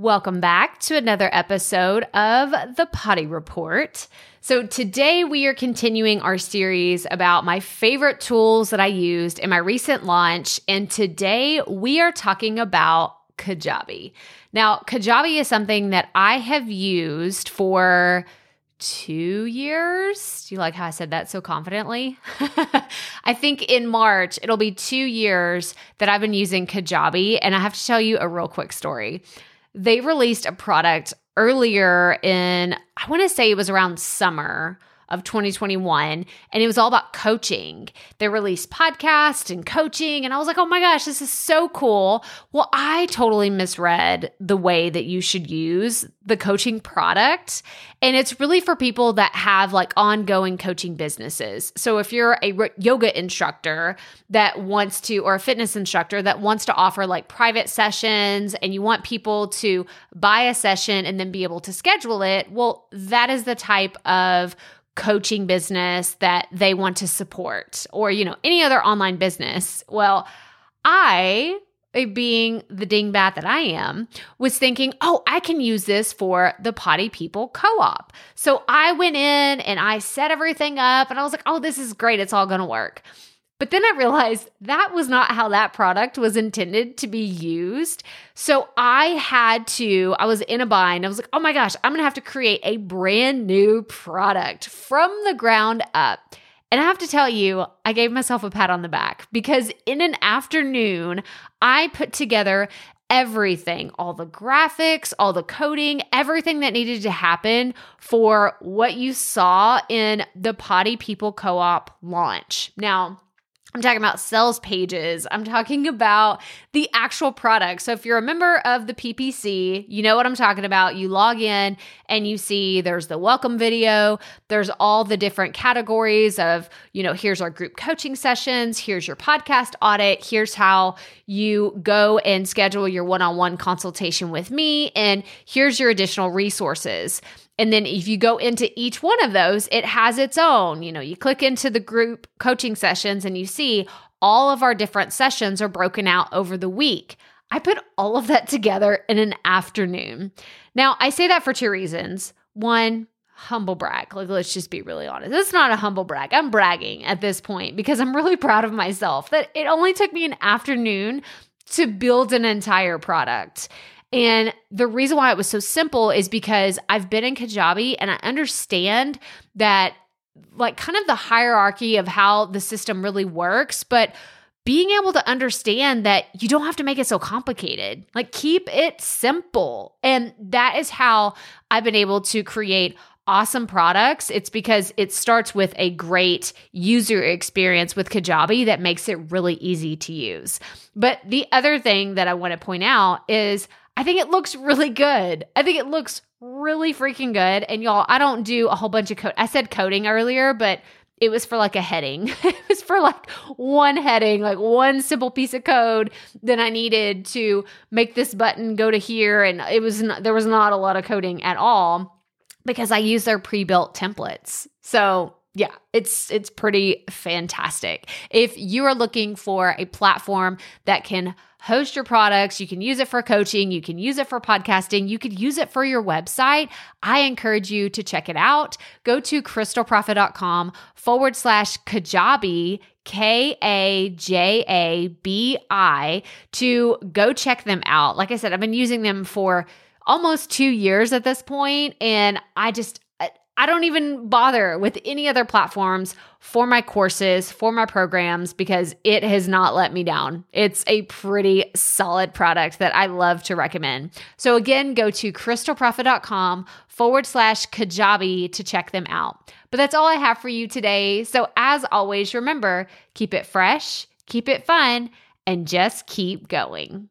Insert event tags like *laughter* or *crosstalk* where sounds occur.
Welcome back to another episode of the Potty Report. So, today we are continuing our series about my favorite tools that I used in my recent launch. And today we are talking about Kajabi. Now, Kajabi is something that I have used for two years. Do you like how I said that so confidently? *laughs* I think in March, it'll be two years that I've been using Kajabi. And I have to tell you a real quick story they released a product earlier in, I want to say it was around summer of 2021 and it was all about coaching. They released podcast and coaching and I was like, "Oh my gosh, this is so cool." Well, I totally misread the way that you should use the coaching product and it's really for people that have like ongoing coaching businesses. So if you're a yoga instructor that wants to or a fitness instructor that wants to offer like private sessions and you want people to buy a session and then be able to schedule it, well, that is the type of coaching business that they want to support or you know any other online business. Well i eh, being the dingbat that i am was thinking oh i can use this for the potty people co-op. So i went in and i set everything up and i was like oh this is great. It's all going to work but then I realized that was not how that product was intended to be used. So I had to, I was in a bind. I was like, oh my gosh, I'm to have to create a brand new product from the ground up. And I have to tell you, I gave myself a pat on the back because in an afternoon, I put together everything, all the graphics, all the coding, everything that needed to happen for what you saw in the Potty People Co op launch. Now, I'm talking about sales pages. I'm talking about the actual product. So if you're a member of the PPC, you know what I'm talking about. You log in and you see there's the welcome video, there's all the different categories of, you know, here's our group coaching sessions, here's your podcast audit, here's how you go and schedule your one-on-one consultation with me, and here's your additional resources. And then if you go into each one of those, it has its own. You know, you click into the group coaching sessions and you see all of our different sessions are broken out over the week. I put all of that together in an afternoon. Now, I say that for two reasons. One, humble brag. Like, let's just be really honest. It's not a humble brag. I'm bragging at this point because I'm really *laughs* proud of myself that it only took me an afternoon to build an entire product. And the reason why it was so simple is because I've been in Kajabi and I understand that, like, kind of the hierarchy of how the system really works. But being able to understand that you don't have to make it so complicated, like, keep it simple. And that is how I've been able to create awesome products, it's because it starts with a great user experience with Kajabi that makes it really easy to use. But the other thing that I want to point out is I think it looks really good. I think it looks really freaking good. And y'all, I don't do a whole bunch of code. I said coding earlier, but it was for like a heading. *laughs* it was for like one heading, like one simple piece of code that I needed to make this button go to here. And it was not, there was not a lot of coding at all because I use their pre-built templates. So yeah, it's it's pretty fantastic. If you are looking for a platform that can host your products, you can use it for coaching, you can use it for podcasting, you could use it for your website, I encourage you to check it out. Go to krystalproffitt.com forward slash Kajabi, K A J A B I, to go check them out. Like I said, I've been using them for almost two years at this point, and I just I don't even bother with any other platforms for my courses, for my programs, because it has not let me down. It's a pretty solid product that I love to recommend. So, again, go to krystalproffitt.com forward slash Kajabi to check them out. But that's all I have for you today. So, as always, remember keep it fresh, keep it fun, and just keep going.